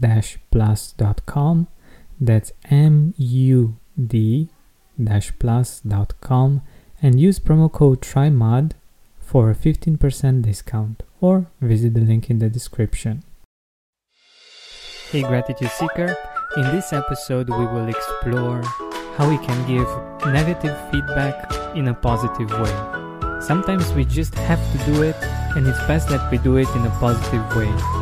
mood-plus.com. That's M U D plus.com and use promo code TRYMUD for a 15% discount or visit the link in the description. Hey Gratitude Seeker, in this episode we will explore how we can give negative feedback in a positive way. Sometimes we just have to do it and it's best that we do it in a positive way.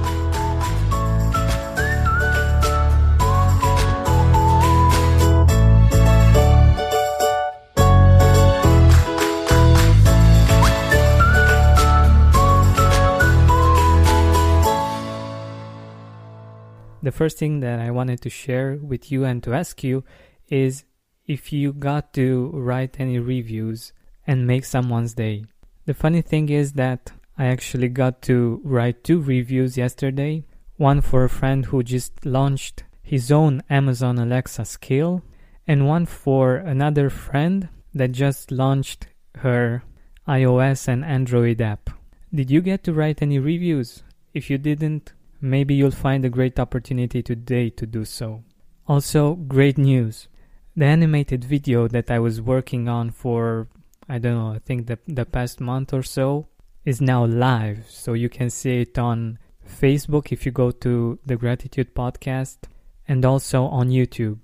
The first thing that I wanted to share with you and to ask you is if you got to write any reviews and make someone's day. The funny thing is that I actually got to write two reviews yesterday one for a friend who just launched his own Amazon Alexa skill, and one for another friend that just launched her iOS and Android app. Did you get to write any reviews? If you didn't, maybe you'll find a great opportunity today to do so. Also, great news. The animated video that I was working on for, I don't know, I think the, the past month or so is now live. So you can see it on Facebook if you go to the Gratitude Podcast and also on YouTube.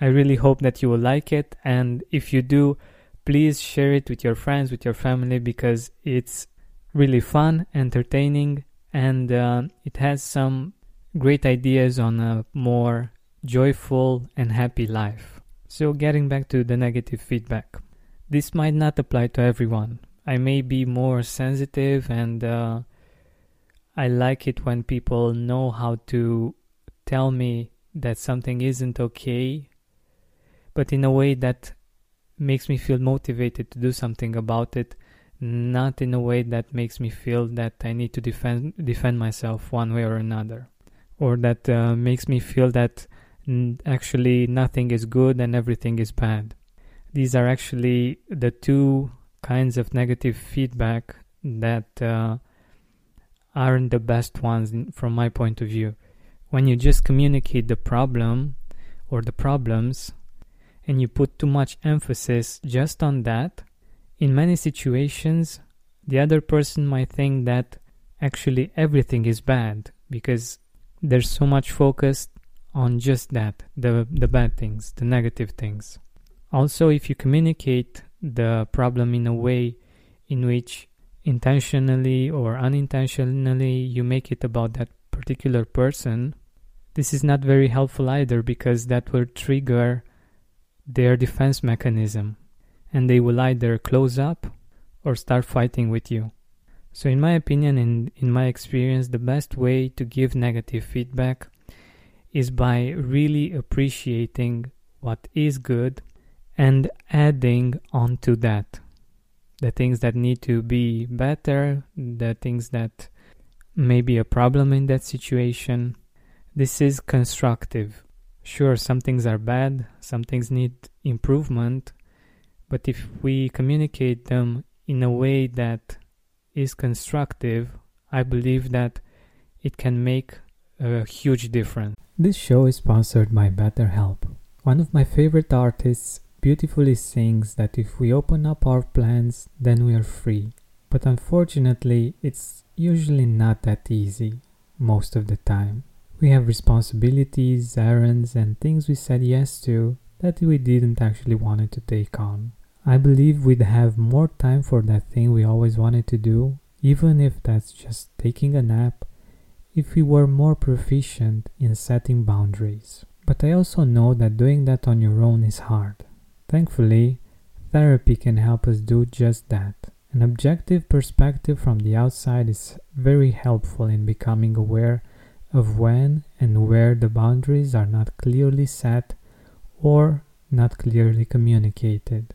I really hope that you will like it. And if you do, please share it with your friends, with your family, because it's really fun, entertaining, and uh, it has some great ideas on a more joyful and happy life. So, getting back to the negative feedback, this might not apply to everyone. I may be more sensitive and uh, I like it when people know how to tell me that something isn't okay, but in a way that makes me feel motivated to do something about it not in a way that makes me feel that I need to defend defend myself one way or another, or that uh, makes me feel that actually nothing is good and everything is bad. These are actually the two kinds of negative feedback that uh, aren't the best ones from my point of view. When you just communicate the problem or the problems and you put too much emphasis just on that, in many situations, the other person might think that actually everything is bad because there's so much focus on just that the, the bad things, the negative things. Also, if you communicate the problem in a way in which intentionally or unintentionally you make it about that particular person, this is not very helpful either because that will trigger their defense mechanism and they will either close up or start fighting with you. So, in my opinion, in, in my experience, the best way to give negative feedback is by really appreciating what is good and adding on to that the things that need to be better, the things that may be a problem in that situation. This is constructive. Sure, some things are bad, some things need improvement, but if we communicate them in a way that is constructive, I believe that it can make a huge difference. This show is sponsored by BetterHelp. One of my favorite artists beautifully sings that if we open up our plans, then we are free. But unfortunately, it's usually not that easy most of the time. We have responsibilities, errands, and things we said yes to that we didn't actually wanted to take on. I believe we'd have more time for that thing we always wanted to do, even if that's just taking a nap, if we were more proficient in setting boundaries. But I also know that doing that on your own is hard. Thankfully, therapy can help us do just that. An objective perspective from the outside is very helpful in becoming aware of when and where the boundaries are not clearly set or not clearly communicated.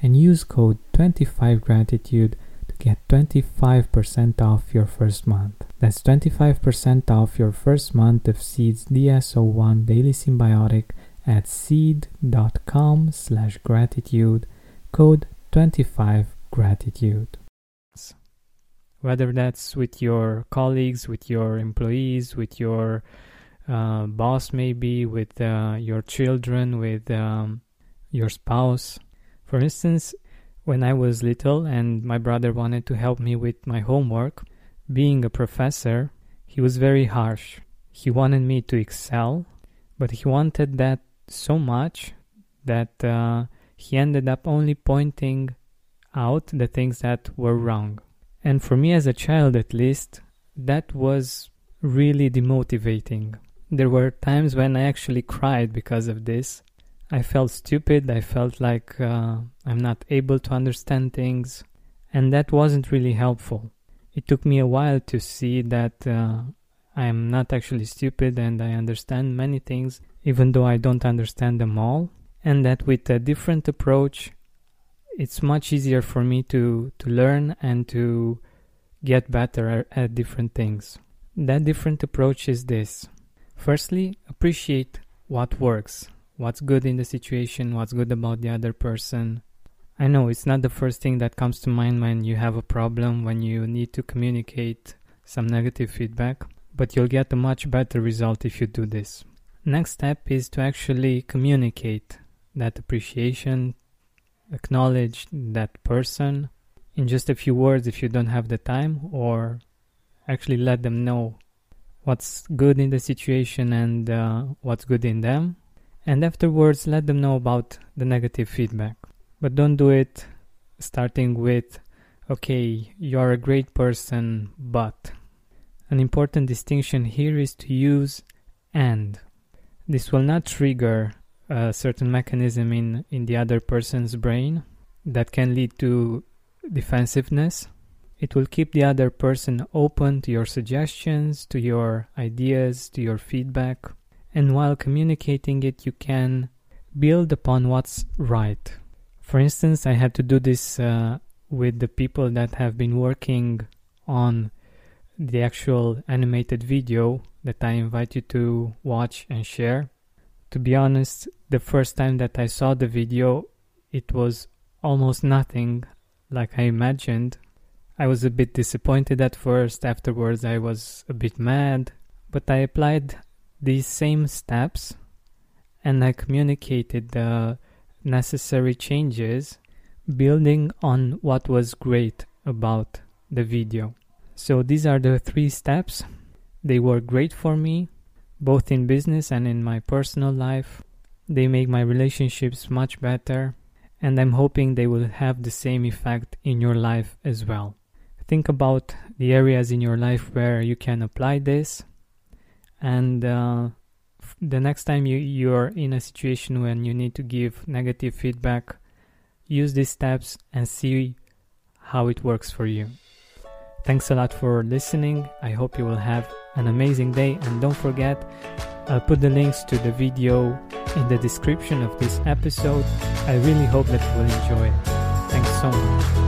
and use code 25gratitude to get 25% off your first month. That's 25% off your first month of Seed's DS01 Daily Synbiotic at seed.com slash gratitude, code 25gratitude whether that's with your colleagues, with your employees, with your uh, boss, maybe with uh, your children, with um, your spouse. For instance, when I was little and my brother wanted to help me with my homework, being a professor, he was very harsh. He wanted me to excel, but he wanted that so much that uh, he ended up only pointing out the things that were wrong. And for me, as a child at least, that was really demotivating. There were times when I actually cried because of this. I felt stupid, I felt like uh, I'm not able to understand things, and that wasn't really helpful. It took me a while to see that uh, I am not actually stupid and I understand many things, even though I don't understand them all. and that with a different approach, it's much easier for me to, to learn and to get better at different things. That different approach is this. Firstly, appreciate what works, what's good in the situation, what's good about the other person. I know it's not the first thing that comes to mind when you have a problem, when you need to communicate some negative feedback, but you'll get a much better result if you do this. Next step is to actually communicate that appreciation, acknowledge that person in just a few words if you don't have the time, or actually let them know what's good in the situation and uh, what's good in them. And afterwards, let them know about the negative feedback. But don't do it starting with, okay, you're a great person, but. An important distinction here is to use and. This will not trigger a certain mechanism in, in the other person's brain that can lead to defensiveness. It will keep the other person open to your suggestions, to your ideas, to your feedback. And while communicating it, you can build upon what's right. For instance, I had to do this uh, with the people that have been working on the actual animated video that I invite you to watch and share. To be honest, the first time that I saw the video, it was almost nothing like I imagined. I was a bit disappointed at first, afterwards, I was a bit mad, but I applied these same steps and I communicated the necessary changes, building on what was great about the video. So these are the three steps. They were great for me, both in business and in my personal life. They make my relationships much better, and I'm hoping they will have the same effect in your life as well. Think about the areas in your life where you can apply this, and uh, the next time you, you're in a situation when you need to give negative feedback, use these steps and see how it works for you. Thanks a lot for listening. I hope you will have an amazing day. And don't forget, I'll put the links to the video in the description of this episode. I really hope that you will enjoy it. Thanks so much.